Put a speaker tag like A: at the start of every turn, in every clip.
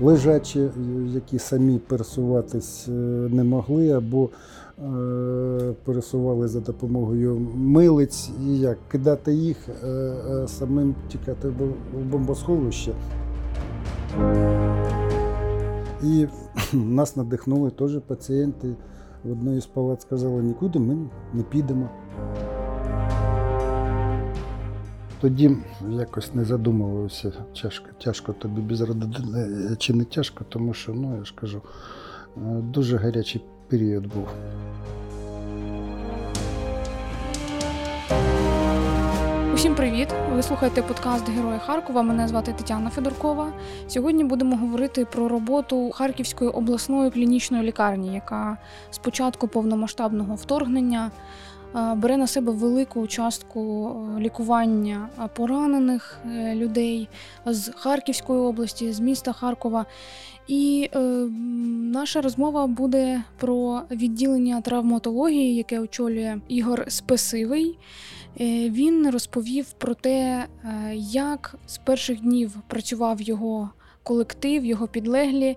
A: лежачі, які самі пересуватись е, не могли, або е, пересували за допомогою милиць, і як кидати їх, е, самим тікати в бомбосховище. І нас надихнули теж пацієнти. В одної з палат сказали, нікуди ми не підемо. Тоді якось не задумувався, тяжко, тяжко тобі без родини чи не тяжко, тому що, ну я ж кажу, е, дуже гарячий період був.
B: Усім привіт! Ви слухаєте подкаст Герої Харкова. Мене звати Тетяна Федоркова. Сьогодні будемо говорити про роботу Харківської обласної клінічної лікарні, яка з початку повномасштабного вторгнення е, бере на себе велику частку е, лікування е, поранених е, людей з Харківської області, з міста Харкова. І е, наша розмова буде про відділення травматології, яке очолює Ігор Спесивий. Він розповів про те, як з перших днів працював його колектив, його підлеглі,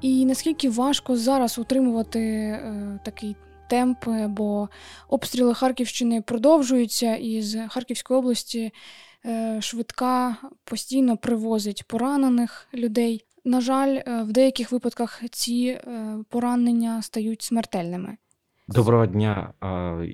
B: і наскільки важко зараз утримувати е, такий темп, е, бо обстріли Харківщини продовжуються, і з Харківської області е, швидка постійно привозить поранених людей. На жаль, е, в деяких випадках ці е, поранення стають смертельними.
C: Доброго дня.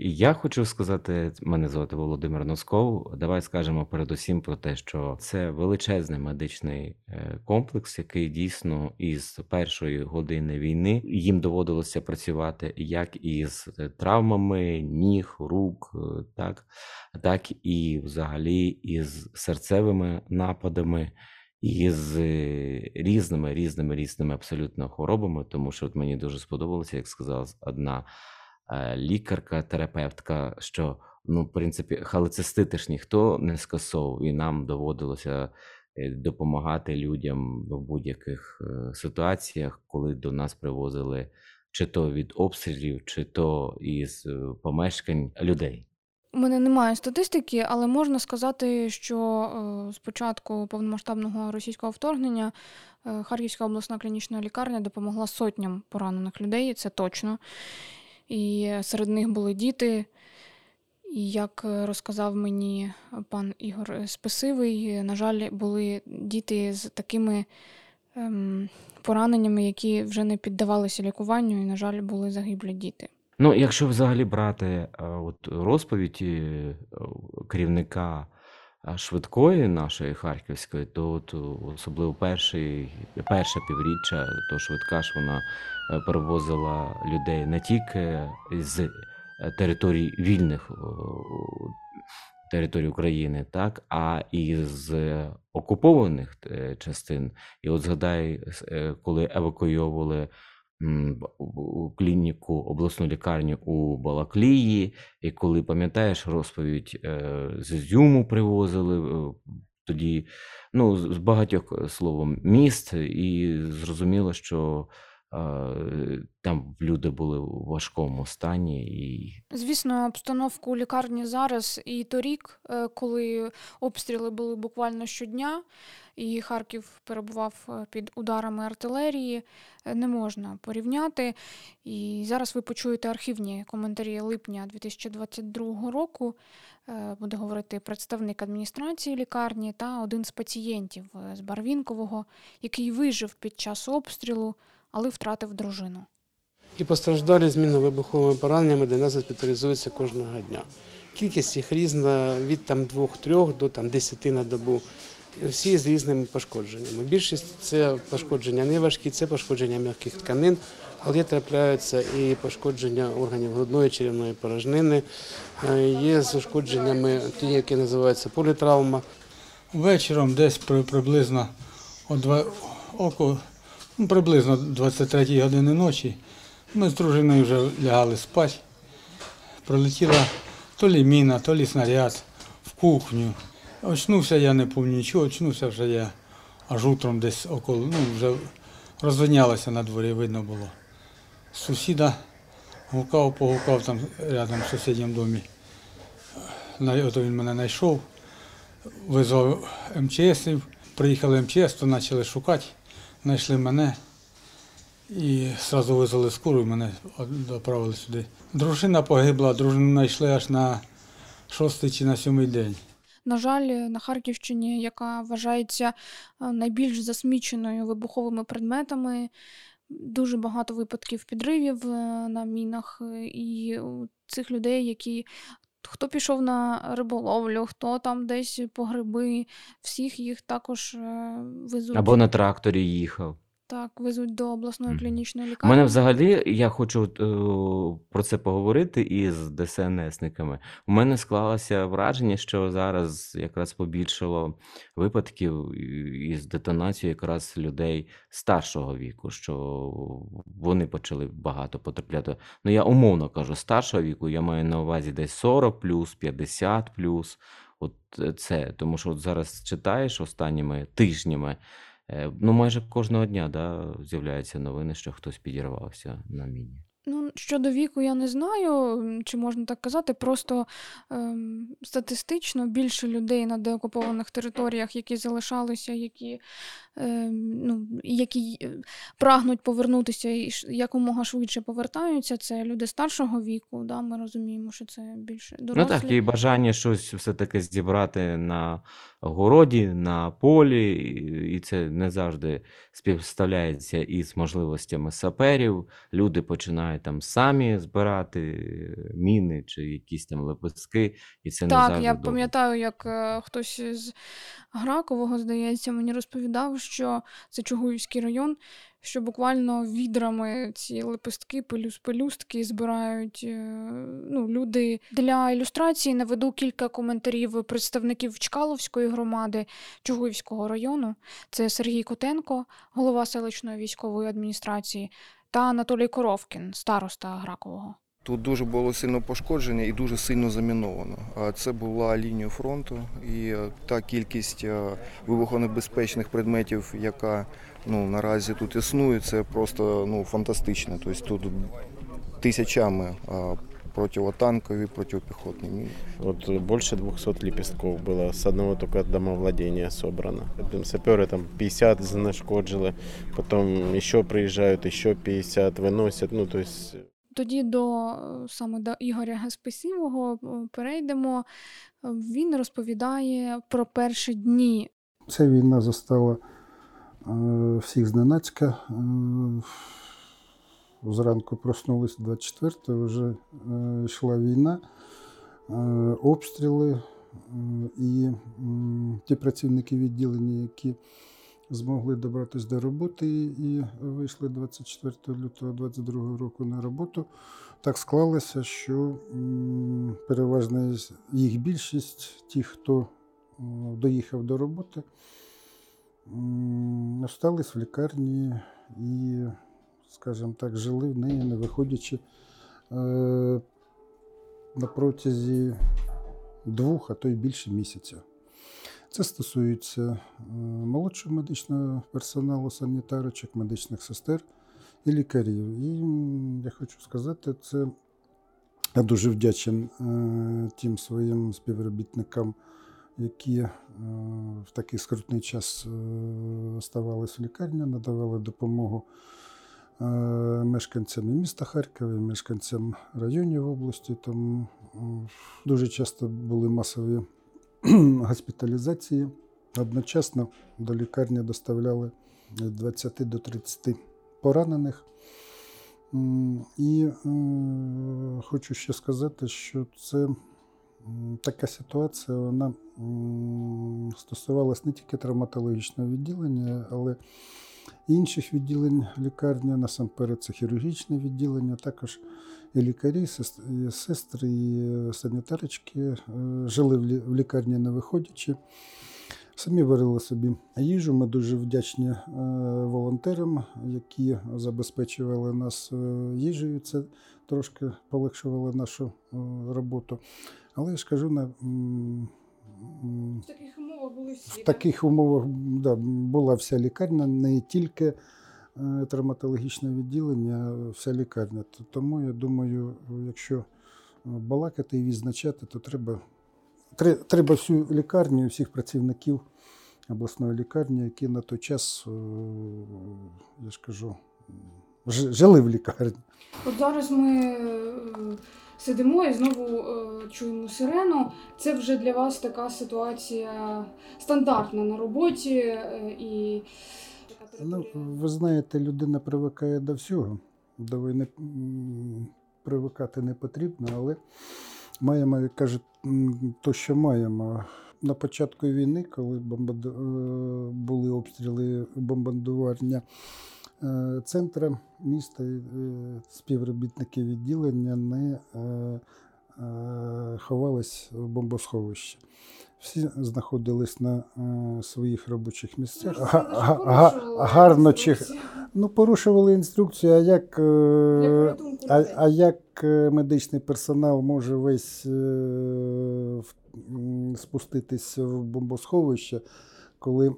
C: Я хочу сказати, мене звати Володимир Носков. Давай скажемо передусім про те, що це величезний медичний е, комплекс, який дійсно із першої години війни їм доводилося працювати як із е, травмами ніг, рук, е, так, так і взагалі із серцевими нападами. І з різними різними різними абсолютно хворобами, тому що от мені дуже сподобалося, як сказала одна лікарка, терапевтка, що ну, в принципі, халецистити ж ніхто не скасовував, і нам доводилося е, допомагати людям в будь-яких е, ситуаціях, коли до нас привозили чи то від обстрілів, чи то із е, помешкань людей.
B: У мене немає статистики, але можна сказати, що е, з початку повномасштабного російського вторгнення е, Харківська обласна клінічна лікарня допомогла сотням поранених людей, це точно. І серед них були діти. І як е, розказав мені пан Ігор Списивий, на жаль, були діти з такими ем, пораненнями, які вже не піддавалися лікуванню, і, на жаль, були загиблі діти.
C: Ну, якщо взагалі брати е, от розповідь е, керівника е, швидкої нашої харківської, то от, е, особливо перший, перше півріччя, то швидка ж вона е, перевозила людей не тільки з е, територій вільних територій України, так, а і з окупованих частин. І от згадай, коли евакуйовували клініку, обласну лікарню у Балаклії, і коли пам'ятаєш розповідь е, з Ізюму привозили е, тоді, ну, з багатьох е, словом міст, і зрозуміло, що там люди були у важкому стані, і
B: Звісно, обстановку у лікарні зараз і торік, коли обстріли були буквально щодня, і Харків перебував е, під ударами артилерії, е, не можна порівняти. І зараз ви почуєте архівні коментарі липня 2022 року. Е, Буде говорити представник адміністрації лікарні та один з пацієнтів з Барвінкового, який вижив під час обстрілу, але втратив дружину.
D: І постраждалі з мінно-вибуховими пораненнями до нас госпіталізуються кожного дня. Кількість їх різна від там 2-3 до там 10 на добу. Всі з різними пошкодженнями. Більшість це пошкодження неважкі, це пошкодження м'яких тканин, але трапляються і пошкодження органів грудної черевної порожнини. Е, Є з ушкодженнями ті, які називаються політравма.
E: Вечором десь приблизно о два, око, ну, приблизно 23 години ночі ми з дружиною вже лягали спати. Прилетіла то лі міна, то лі снаряд в кухню. Очнувся я не пам'ятаю нічого, очнувся вже я аж утром десь около, ну вже розвинялося на дворі, видно було. Сусіда гукав, погукав там рядом в сусідньому домі. Ото він мене знайшов визвав МЧСів, приїхали МЧС, то почали шукати. знайшли мене і одразу визвали скору і мене доправили сюди. Дружина погибла, дружину знайшли аж на шостий чи на сьомий день.
B: На жаль, на Харківщині, яка вважається е, найбільш засміченою вибуховими предметами, дуже багато випадків підривів е, на мінах, е, і цих людей, які хто пішов на риболовлю, хто там десь по гриби, всіх їх також везуть,
C: Або на тракторі їхав.
B: Так, везуть до обласної клінічної
C: У
B: лікарні.
C: мене взагалі, я хочу е, про це поговорити із ДСНСниками. У мене склалося враження, що зараз якраз побільшало випадків із детонацією якраз людей старшого віку, що вони почали багато потрапляти. Ну, я умовно кажу, старшого віку, я маю на увазі десь 40 плюс, 50 плюс. От е, це, тому що от зараз читаєш останніми тижнями. Е, Ну, майже кожного дня да, з'являються новини, що хтось підірвався на міні.
B: Ну, щодо віку, я не знаю, чи можна так казати. Просто ем, статистично більше людей на деокупованих територіях, які залишалися, які, ем, ну, які е, прагнуть повернутися і якомога швидше повертаються. Це люди старшого віку. Да? Ми розуміємо, що це більше дорослі.
C: Ну так, і бажання щось все-таки зібрати на городі, на полі, і це не завжди співставляється із можливостями саперів. Люди починають там самі збирати е, міни чи якісь там лепестки, і це не
B: Так, я
C: добре.
B: пам'ятаю, як е, хтось з Гракового, здається, мені розповідав, що це Чугуївський район, що буквально відрами ці лепестки, пелюс, пелюстки збирають е, ну, люди. Для ілюстрації наведу кілька коментарів представників Чкаловської громади Чугуївського району. Це Сергій Котенко, голова селищної військової адміністрації, та Анатолій Коровкін, староста Гракового.
F: Тут дуже було сильно пошкодження і дуже сильно заміновано. Це була лінія фронту, і е, та кількість е, вибухонебезпечних предметів, яка ну, наразі тут існує, це просто ну, фантастичне. Тобто тут тисячами е, противотанкові, протипіхотні міни.
G: Вот э, больше 200 лепестков было с одного только домовладения собрано. Там Саперы там 50 занашкоджили, потом еще приезжают, еще 50 выносят. Ну, то есть
B: Тоді до е, саме до Ігоря Геспесівого е, перейдемо. Е, Він розповідає про перші дні.
A: Ця війна застала е, всіх зненацька. Зранку проснулися 24-го, вже йшла війна, е, обстріли. е, і ті працівники відділення, які змогли добратися до роботи і вийшли 24 лютого 22 року на роботу, так склалося, що переважна їх більшість, ті, хто доїхав до роботи, остались в лікарні і, скажімо так, жили в неї, не виходячи е, на протязі двох, а то й більше місяця. Це стосується е, молодшого медичного персоналу, санітарочок, медичних сестер і лікарів. І я хочу сказати, це я дуже вдячен е, тим своїм співробітникам, які в такий скрутний час оставались в лікарні, надавали допомогу мешканцям і міста Харкова, мешканцям районів області. Е, дуже часто були масові госпіталізації. Одночасно до лікарні доставляли від 20 до 30 поранених. І е, хочу ще сказати, що це така ситуація, вона м, стосувалась не тільки травматологічного відділення, але інших відділень лікарні, насамперед це хірургічне відділення, також і лікарі, і сестри, і е, санітарочки е, жили в лікарні не виходячи. Самі варили собі їжу. Ми дуже вдячні е, волонтерам, які забезпечували нас їжею. Це трошки полегшувало нашу роботу. Але я ж кажу, на,
B: В таких умовах були всі.
A: в таких умовах да, була вся лікарня, не тільки е, травматологічне відділення, а вся лікарня. Тому я думаю, якщо е, балакати і відзначати, то треба, треба всю лікарню всіх працівників обласної лікарні, які на той час, е, я ж кажу, жили в лікарні.
B: От зараз ми е, сидимо і знову е, чуємо сирену. Це вже для вас така ситуація стандартна на роботі е, і
A: Ну, ви знаєте, людина привикає до всього. До війни привикати не потрібно, але маємо, як кажуть, то, що маємо. На початку війни, коли бомбарду... були обстріли бомбардування центра міста, е, співробітники відділення не е, е, ховались в бомбосховище. Всі знаходились на е, своїх робочих місцях. Га- га- га- гарно чи. Ну, порушували інструкцію, а як, е, а, а як е, медичний персонал може весь е, спуститись в бомбосховище, коли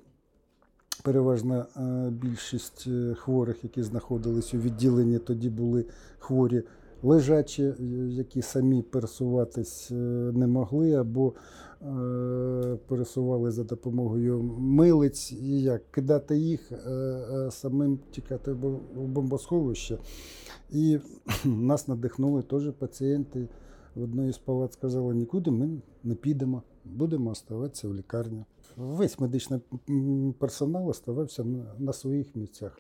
A: переважна е, більшість е, хворих, які знаходились у відділенні, тоді були хворі лежачі, е, які самі пересуватись не могли, або пересували за допомогою милиць, і як кидати їх, самим тікати в бомбосховище. І нас надихнули теж пацієнти. В одної з палат сказали, нікуди ми не підемо, будемо оставатися в лікарні. Весь медичний персонал оставався на, своїх місцях.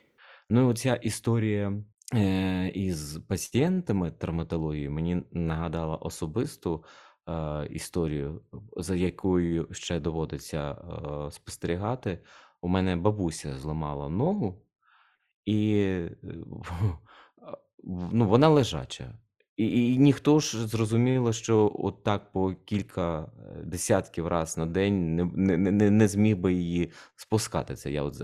C: Ну, оця історія е, із пацієнтами травматології мені нагадала особисту е, історію, за якою ще доводиться е, спостерігати. У мене бабуся зламала ногу, і ну, вона лежача. І, і ніхто ж зрозуміло, що от так по кілька е, десятків раз на день не, не, не, зміг би її спускати. Це я от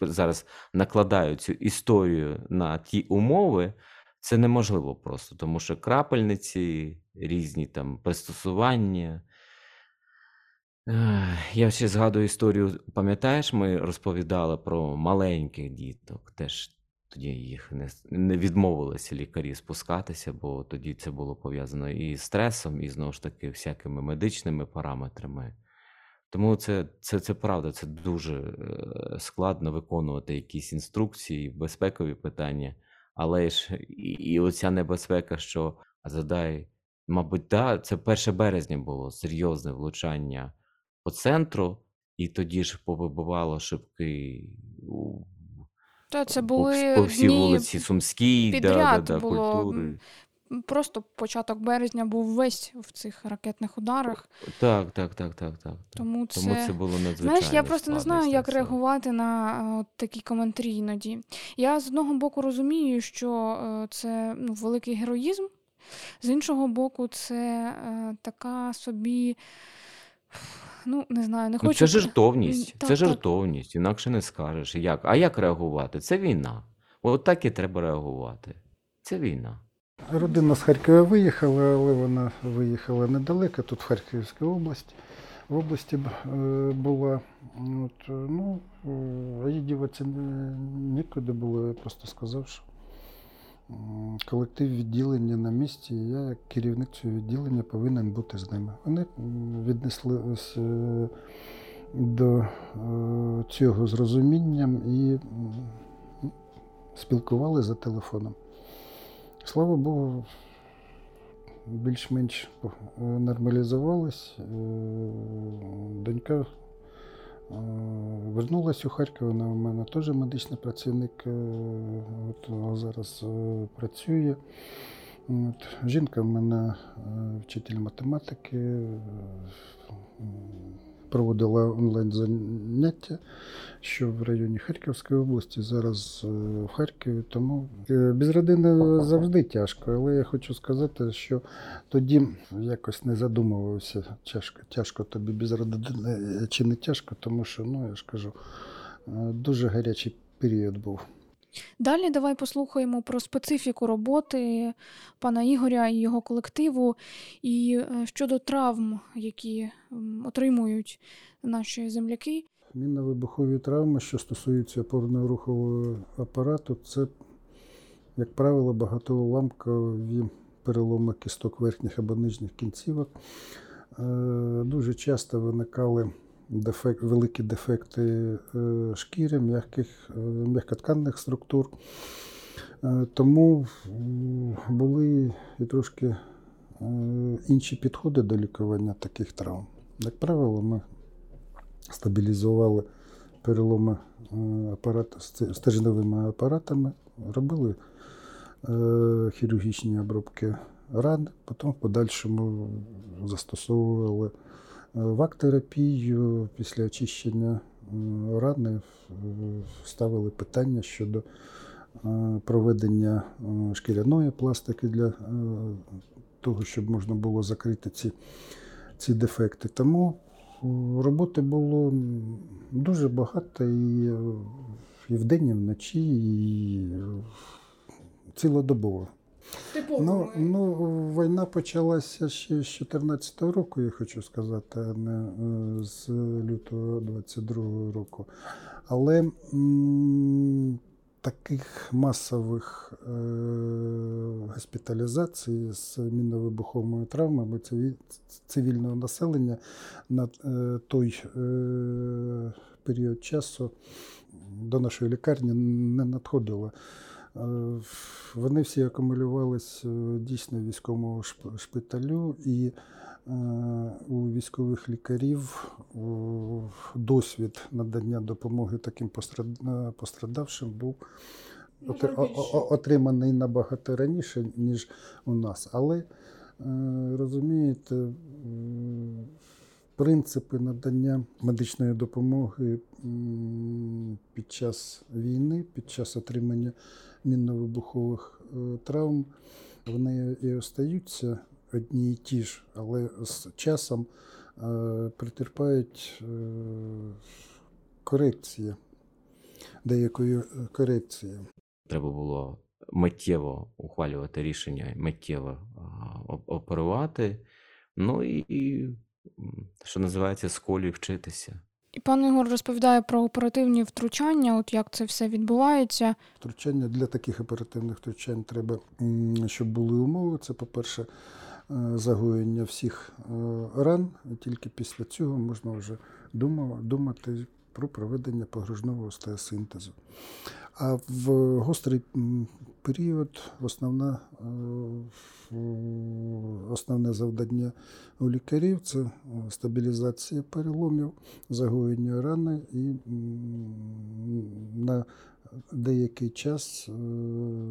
C: зараз накладаю цю історію на ті умови. Це неможливо просто, тому що крапельниці, різні там пристосування. Я ще згадую історію, пам'ятаєш, ми розповідали про маленьких діток. Теж тоді їх не, не відмовилися лікарі спускатися, бо тоді це було пов'язано і з стресом, і знову ж таки всякими медичними параметрами. Тому це, це, це правда, це дуже е, складно виконувати якісь інструкції, безпекові питання. Але ж і, і оця небезпека, що задай, мабуть, да, це 1 березня було серйозне влучання по центру, і тоді ж повибивало шибки
B: Та це були
C: вс- по всій
B: дні
C: вулиці Сумській, да, да, да,
B: було,
C: культури.
B: Просто початок березня був весь в цих ракетних ударах,
C: Так, так, так, так, так.
B: тому це.
C: Тому це було надзвичайно.
B: Знаєш, я просто не знаю, як
C: все.
B: реагувати на е, от такі коментарі іноді. Я з одного боку розумію, що е, це ну, великий героїзм, з іншого боку, це е, така собі. Ну, не знаю, не
C: Ну,
B: хочу.
C: це жертовність,
B: так,
C: це
B: так.
C: жертовність, інакше не скажеш. Як? А як реагувати? Це війна. От так і треба реагувати. Це війна.
A: Родина з Харкова виїхала, але вона виїхала недалеко, тут в Харківській області. В області б- е, була. От, ну, е, а їй діватися нікуди було. Я просто сказав, що колектив відділення на місці, і я, як керівник цього відділення, повинен бути з ними. Вони м, віднеслись е, до е, цього з розумінням і спілкували за телефоном. Слава Богу, більш-менш е, нормалізувалась. Е, Донька вернулась у Харків, вона у мене теж медичний працівник, е, от, зараз е, працює. От, жінка в мене е, вчитель математики, е, проводила онлайн заняття, що в районі Харківської області, зараз е, в Харкові. Тому е, без родини завжди тяжко, але я хочу сказати, що тоді якось не задумувався, тяжко, тяжко тобі без родини е, чи не тяжко, тому що, ну я ж кажу, дуже гарячий період був.
B: Далі давай послухаємо про специфіку роботи пана Ігоря і його колективу, і е, щодо травм, які отримують наші земляки.
A: Мінно-вибухові травми, що стосуються опорно-рухового апарату, це, як правило, багатоуламкові переломи кісток верхніх або нижніх кінцівок. Е, Дуже часто виникали дефект, великі дефекти е, шкіри, м'яких, е, м'якотканних структур. Е, Тому були і трошки інші підходи до лікування таких травм. Як правило, ми стабілізували переломи апарат, стержневими апаратами, робили хірургічні обробки ран, потім в подальшому застосовували е, вак-терапію після очищення рани, ставили питання щодо е, проведення е, шкіряної пластики для е, того, щоб можна було закрити ці, ці дефекти. Тому роботи було дуже багато і, і вдень, і вночі, і е, Ну, ну, війна почалася ще з 2014 року, я хочу сказати, а не е, з лютого 22 року. Але м, таких масових е, госпіталізацій з мінно-вибуховими травмами цивільного населення на е, той е, період часу до нашої лікарні не надходило. Е, Вони всі акумулювалися е, дійсно в військовому шпиталю, і е, у військових лікарів досвід надання допомоги таким пострадавшим був отриманий набагато раніше, ніж у нас. Але розумієте, принципи надання медичної допомоги під час війни, під час отримання мінно-вибухових е, травм, вони і остаються одні і ті ж, але з часом е, претерпають е, корекції, деякої е, корекції.
C: Треба було миттєво ухвалювати рішення, миттєво оперувати. Ну і, що називається, з колі вчитися.
B: І пан Ігор розповідає про оперативні втручання, от як це все відбувається.
A: Втручання для таких оперативних втручань треба, щоб були умови. Це, по-перше, е, загоєння всіх е, ран. І тільки після цього можна вже думати про проведення погружного остеосинтезу. А в гострий м, період основна, е, основне завдання у лікарів це е, стабілізація переломів, загоєння рани і на деякий час е,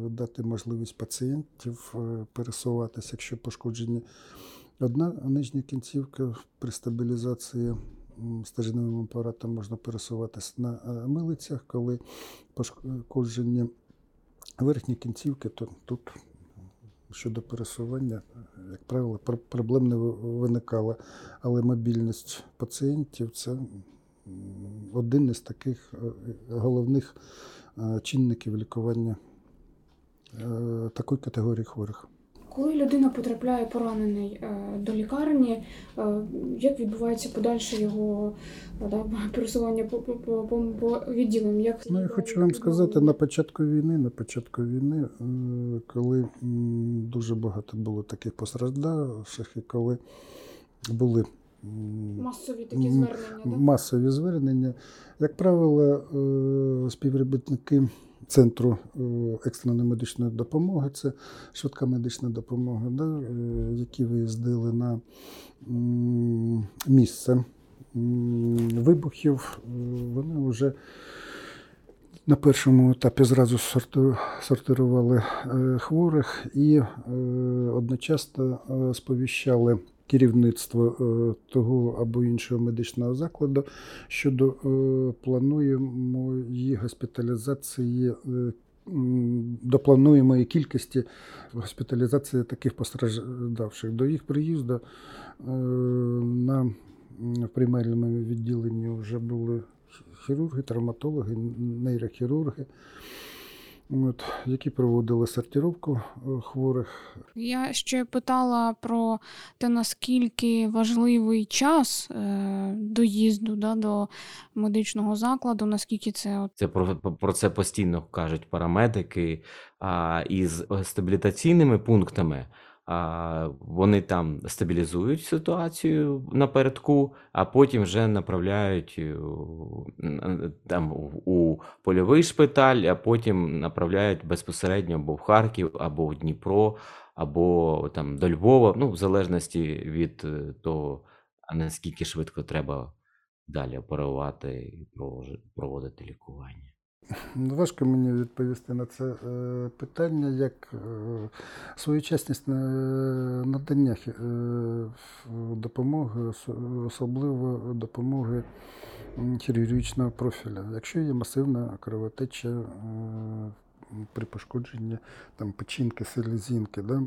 A: дати можливість пацієнтів пересуватися, якщо пошкоджені одна нижня кінцівка при стабілізації м, стержневим апаратом можна пересуватися на милицях, коли пошкоджені верхні кінцівки, то тут щодо пересування, як правило, проблем не ви- виникало. Але мобільність пацієнтів це один із таких е, головних е, чинників лікування е, такої категорії хворих.
B: Коли людина потрапляє поранений е, до лікарні, е, як відбувається подальше його е, да, пересування по, по, по, по- відділам? Як
A: Ну, я хочу вам сказати, на початку війни, на початку війни, коли дуже багато було таких постраждалих, і коли були
B: масові такі звернення,
A: масові звернення. Як правило, співробітники Центру е, екстреної медичної допомоги, це швидка медична допомога, да, е, які виїздили на місце вибухів, е, вони вже на першому етапі зразу сортирували хворих і одночасно сповіщали керівництво е, того або іншого медичного закладу щодо е, плануємої госпіталізації. е, До плануємої кількості госпіталізації таких постраждавших. До їх приїзду на приймальному відділенні вже були хірурги, травматологи, нейрохірурги, от, які проводили сортировку е, хворих.
B: Я ще питала про те, наскільки важливий час е, доїзду да, до медичного закладу, наскільки це
C: Це про, про це постійно кажуть парамедики. А із стабілітаційними пунктами а, вони там стабілізують ситуацію напередку, а потім вже направляють там у- у польовий шпиталь, а потім направляють безпосередньо або в Харків, або в Дніпро, або там до Львова, ну, в залежності від е, того, наскільки швидко треба далі оперувати і проводити лікування.
A: Важко мені відповісти на це е, питання, як е, своєчасність е, надання допомоги, особливо допомоги хірургічного профіля. Якщо є масивна кровотеча при пошкодженні там, печінки, селезінки, да?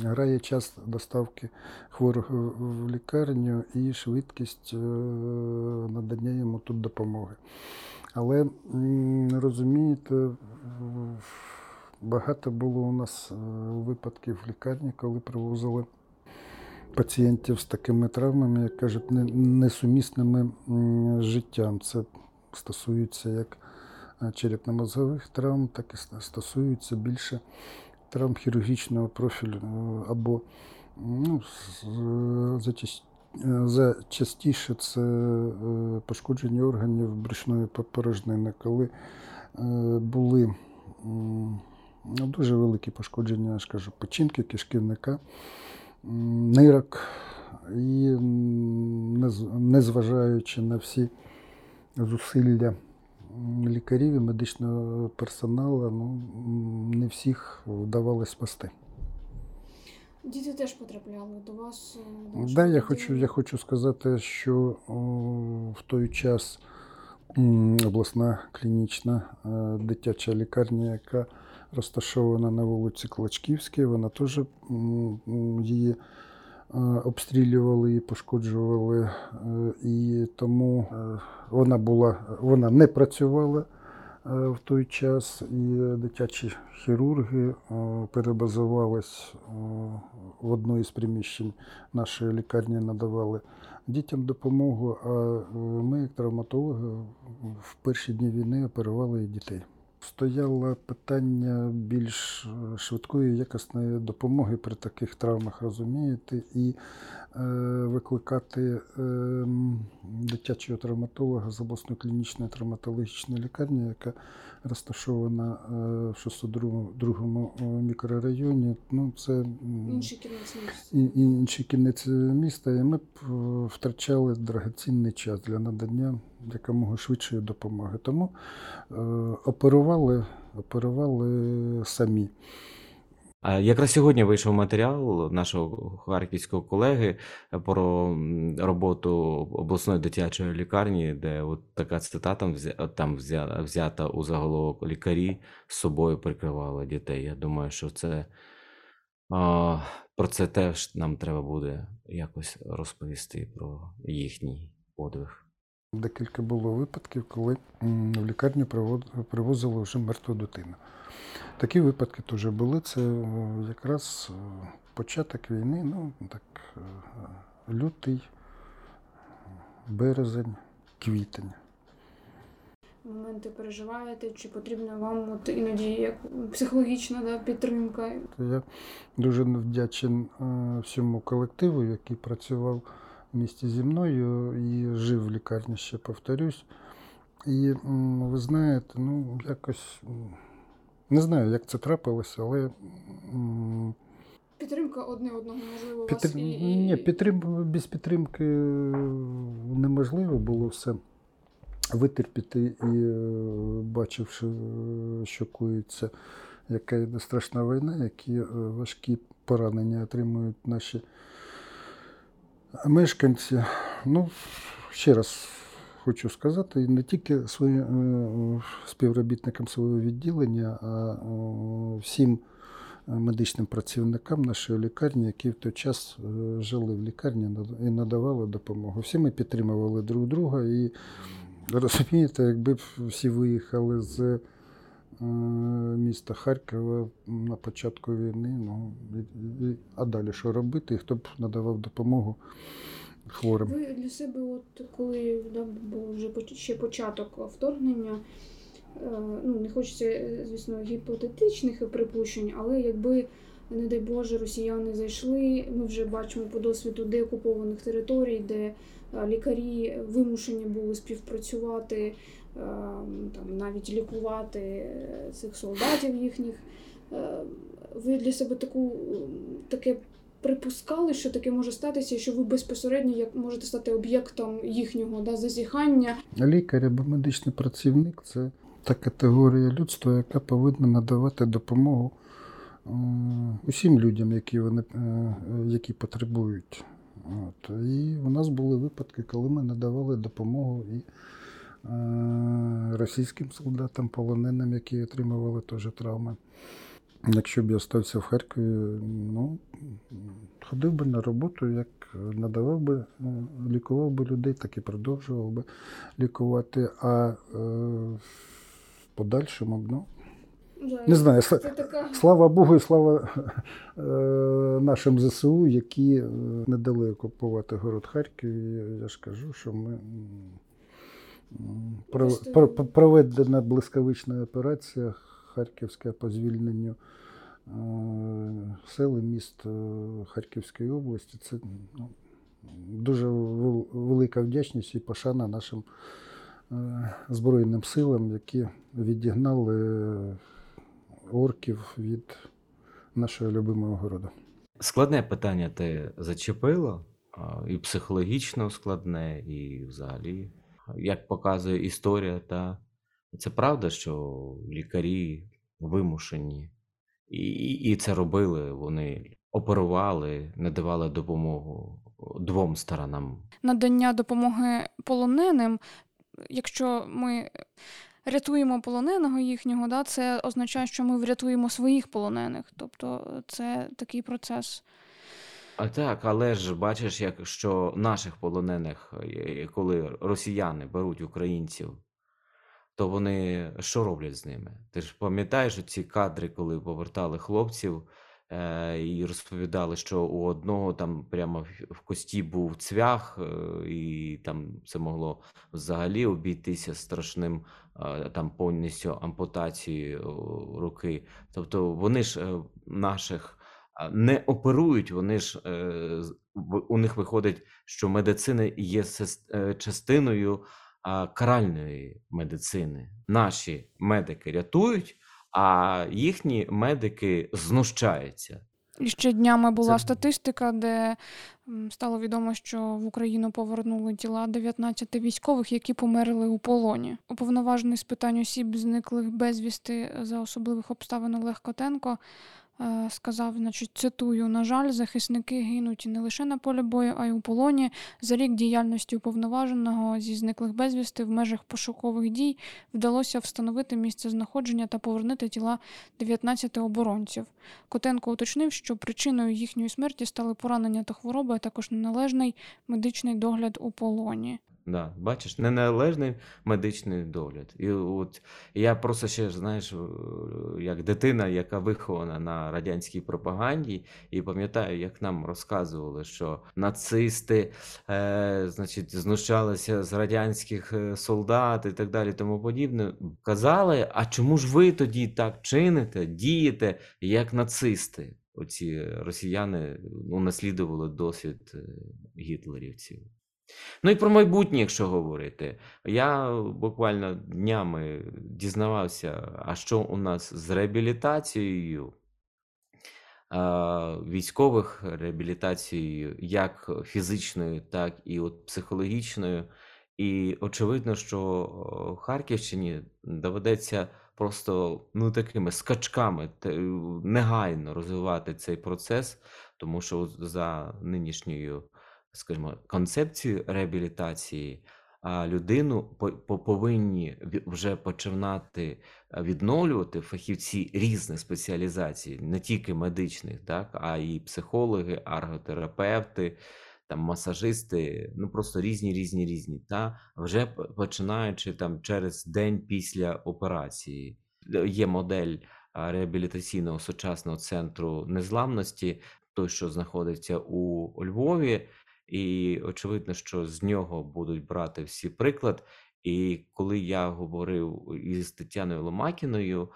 A: грає час доставки хворого в лікарню і швидкість надання йому тут допомоги. Але розумієте, багато було у нас е, випадків в лікарні, коли привозили пацієнтів з такими травмами, як кажуть, несумісними з життям. Це стосується як е, черепно-мозгових травм, так і стосується більше травм хірургічного профілю е, або ну, е, це е, пошкодження органів брюшної по- порожнини, коли е, були ну, дуже великі пошкодження, я ж печінки, кишківника, нирок. І незважаючи на всі зусилля лікарів і медичного персоналу, ну, не всіх вдавалося спасти.
B: Діти теж потрапляли до вас. е, до
A: Да, я хочу, я хочу сказати, що о, в той час обласна клінічна е, дитяча лікарня, яка розташована на вулиці Клочківській, вона теж її е, обстрілювали і пошкоджували, е, і тому е, вона була, вона не працювала е, в той час, і дитячі хірурги е, перебазувались е, в одну із приміщень нашої лікарні, надавали дітям допомогу. А е, ми, як травматологи, в перші дні війни оперували і дітей. Стояло питання більш е, швидкої якісної допомоги при таких травмах, розумієте, і е, викликати е, дитячого травматолога з обласної клінічної травматологічної лікарні, яка розташована е, в 602 е, мікрорайоні. Ну, це
B: Інший кінець
A: інший кінець міста, і ми б е, втрачали драгоцінний час для надання якомога швидшої допомоги. Тому е, оперували, оперували самі.
C: Якраз сьогодні вийшов матеріал нашого харківського колеги про роботу обласної дитячої лікарні, де от така цитата там взя- взята у заголовок лікарі з собою прикривали дітей. Я думаю, що це про це теж нам треба буде якось розповісти про їхній подвиг.
A: Декілька було випадків, коли в лікарню привозили вже мертву дитину. Такі випадки теж були. Це е, якраз е, початок війни, ну так, е, лютий, березень, квітень.
B: Моменти переживаєте, чи потрібна вам от іноді як психологічна да, підтримка?
A: Я дуже вдячен всьому колективу, який працював в місті зі мною і жив в лікарні, ще повторюсь. І ви знаєте, ну якось не знаю, як це трапилося, але
B: Підтримка одне одного, можливо, у вас і, і...
A: Ні, підтрим... без підтримки неможливо було все витерпіти і е, бачивши, е, що коїться, яка йде страшна війна, які е, важкі поранення отримують наші мешканці. Ну, ще раз хочу сказати, не тільки своїм е, співробітникам свого відділення, а е, всім е, медичним працівникам нашої лікарні, які в той час жили в лікарні і надавали допомогу. Всі ми підтримували друг друга і розумієте, якби всі виїхали з міста Харкова на початку війни, ну, а далі що робити, і хто б надавав допомогу хворим.
B: Ви для себе, от коли да, був вже ще початок вторгнення, е, ну не хочеться, е, звісно, гіпотетичних припущень, але якби не дай Боже, росіяни зайшли. Ми вже бачимо по досвіду деокупованих територій, де е, лікарі вимушені були співпрацювати, там навіть лікувати цих солдатів їхніх. Ви для себе таку таке припускали, що таке може статися, що ви безпосередньо як можете стати об'єктом їхнього да, зазіхання.
A: Лікар або медичний працівник це та категорія людства, яка повинна надавати допомогу е, усім людям, які вони е, які потребують. От. І у нас були випадки, коли ми надавали допомогу і е, російським солдатам, полоненим, які отримували теж травми. Якщо б я остався в Харкові, ну, ходив би на роботу, як надавав би, е, лікував би людей, так і продовжував би лікувати. А е, в подальшому, ну, не знаю, слава Богу, і слава е, нашим ЗСУ, які е, не дали окупувати город Харків. Я ж кажу, що ми проведена блискавична операція Харківська по звільненню е, сел і міст е, Харківської області. Це ну, дуже велика вдячність і пошана нашим е, Збройним силам, які відігнали орків від нашого любимого городу.
C: Складне питання ти зачепила, а, і психологічно складне, і взагалі, як показує історія, та це правда, що лікарі вимушені, і, і, і це робили. Вони оперували, надавали допомогу двом сторонам.
B: надання допомоги полоненим. Якщо ми рятуємо полоненого їхнього, да, це означає, що ми врятуємо своїх полонених. Тобто це такий процес.
C: А так, але ж бачиш, як що наших полонених, е, коли росіяни беруть українців, то вони що роблять з ними? Ти ж пам'ятаєш ці кадри, коли повертали хлопців е, і розповідали, що у одного там прямо в- кості був цвях, е, і там це могло взагалі обійтися страшним е, там повністю ампутацією е, руки. Тобто вони ж е, наших не оперують, вони ж е, у них виходить, що медицина є е, частиною каральної медицини. Наші медики рятують, а їхні медики знущаються.
B: І ще днями була
C: Це-
B: статистика, де стало відомо, що в Україну повернули тіла 19 військових, які померли у полоні. Уповноважений з питань осіб, зниклих безвісти за особливих обставин Олег Котенко сказав, значить, цитую: на жаль, захисники гинуть не лише на полі бою, а й у полоні. За рік діяльності уповноваженого зі зниклих безвісти в межах пошукових дій вдалося встановити місце знаходження та повернути тіла 19 оборонців. Котенко уточнив, що причиною їхньої смерті стали поранення та хвороби, а також неналежний медичний догляд у полоні.
C: Да, бачиш, неналежний медичний догляд. І от я просто ще знаєш, е, як дитина, яка вихована на радянській пропаганді, і пам'ятаю, як нам розказували, що нацисти, е, значить, знущалися з радянських е, солдат і так далі, тому подібне. Казали, а чому ж ви тоді так чините, дієте, як нацисти? Оці росіяни унаслідували досвід е, гітлерівців. Ну і про майбутнє, якщо говорити. Я буквально днями дізнавався, а що у нас з реабілітацією військових реабілітацією, як фізичною, так і от психологічною. І очевидно, що Харківщині доведеться просто ну такими скачками негайно розвивати цей процес, тому що за нинішньою скажімо, концепцію реабілітації, а людину по- по- повинні вже починати відновлювати фахівці різних спеціалізацій, не тільки медичних, так, а і психологи, арготерапевти, там масажисти, ну просто різні, різні, різні. Та вже починаючи там через день після операції. Е, Є модель реабілітаційного сучасного центру незламності, той, що знаходиться у Львові. І очевидно, що з нього будуть брати всі приклад. І коли я говорив із Тетяною Ломакіною,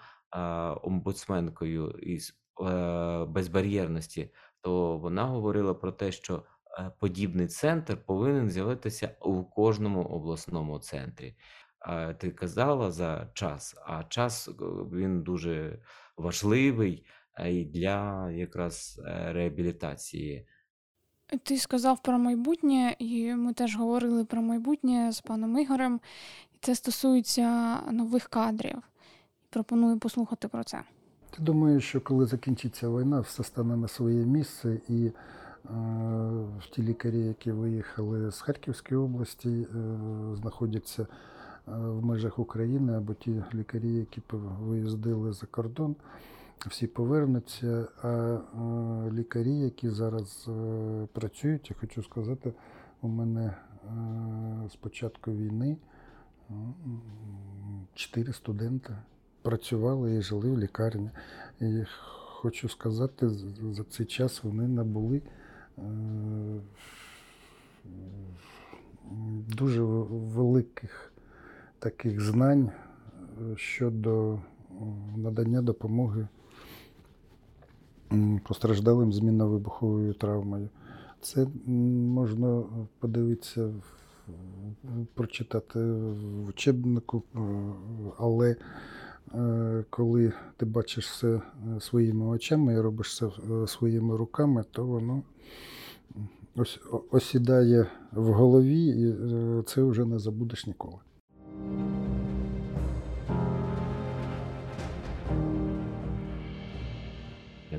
C: омбудсменкою, із е, безбар'єрності, то вона говорила про те, що е, подібний центр повинен з'явитися у кожному обласному центрі. Ти казала за час, а час е, він дуже важливий для якраз реабілітації.
B: Ти сказав про майбутнє, і ми теж говорили про майбутнє з паном Ігорем. І це стосується нових кадрів. Пропоную послухати про це.
A: Я думаю, що коли закінчиться війна, все стане на своє місце, і е, ті лікарі, які виїхали з Харківської області, е, знаходяться е, в межах України, або ті лікарі, які виїздили за кордон, всі повернуться. А лікарі, які зараз е, працюють, я хочу сказати, у мене е, з початку війни чотири студента працювали і жили в лікарні. І хочу сказати, за цей час вони набули е, дуже великих таких знань щодо надання допомоги постраждалим змінно-вибуховою травмою. Це можна подивитися, прочитати в учебнику, е, але е, коли ти бачиш все е, своїми очами і робиш це своїми руками, то воно осідає в голові, і це вже не забудеш ніколи.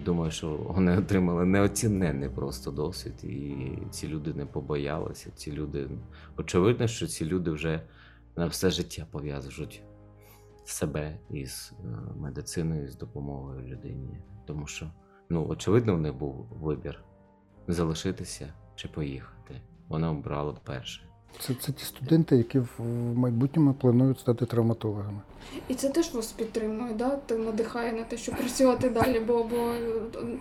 C: Думаю, що вони отримали неоціненний просто досвід, і ці люди не побоялися. Ці люди, очевидно, що ці люди вже на все життя пов'язують себе із е, медициною, з допомогою людині. Тому що, ну, очевидно, у них був вибір залишитися чи поїхати. Вони обрали перше.
A: Це, це ті студенти, які в майбутньому планують стати травматологами.
B: І це теж вас підтримує, да? Ти надихає на те, щоб працювати далі, бо, бо е,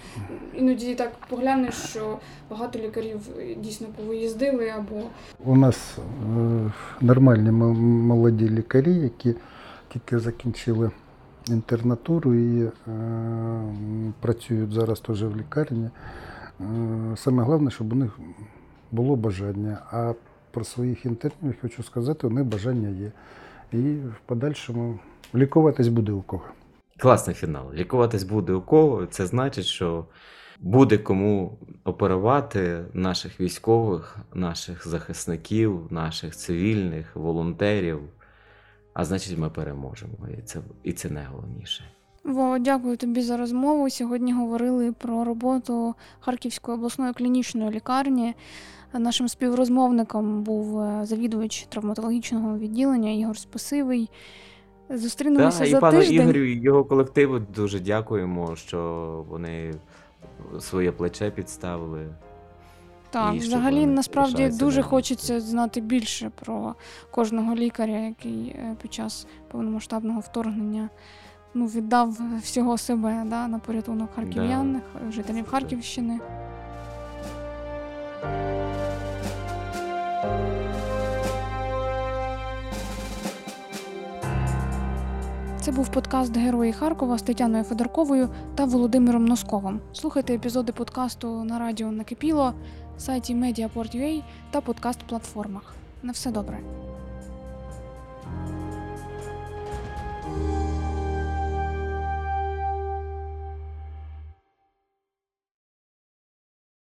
B: іноді так поглянеш, що багато лікарів дійсно повиїздили або
A: У нас е, нормальні молоді лікарі, які тільки закінчили інтернатуру і е, працюють зараз теж в лікарні. Е, саме головне, щоб у них було бажання. А про своїх інтернів хочу сказати, у них бажання є. І в подальшому лікуватись буде у кого.
C: Класний фінал. Лікуватись буде у кого. Це значить, що буде кому оперувати наших військових, наших захисників, наших цивільних, волонтерів. А значить, ми переможемо. І це, і це найголовніше.
B: Во, дякую тобі за розмову. Сьогодні говорили про роботу Харківської обласної клінічної лікарні. Нашим співрозмовником був е, завідувач травматологічного відділення Ігор Спасивий. Зустрінемося
C: Так, і
B: за
C: пану
B: тиждень.
C: Ігорю і його колективу дуже дякуємо, що вони своє плече підставили.
B: Так,
C: і
B: взагалі насправді дуже
C: на
B: хочеться знати більше про кожного лікаря, який е, під час повномасштабного вторгнення ну, віддав всього себе да, на порятунок харків'ян, жителів Харківщини. Це був подкаст Герої Харкова з Тетяною Федорковою та Володимиром Носковим. Слухайте епізоди подкасту на радіо Накипіло, сайті Mediaport.ua та подкаст-платформах. На все добре.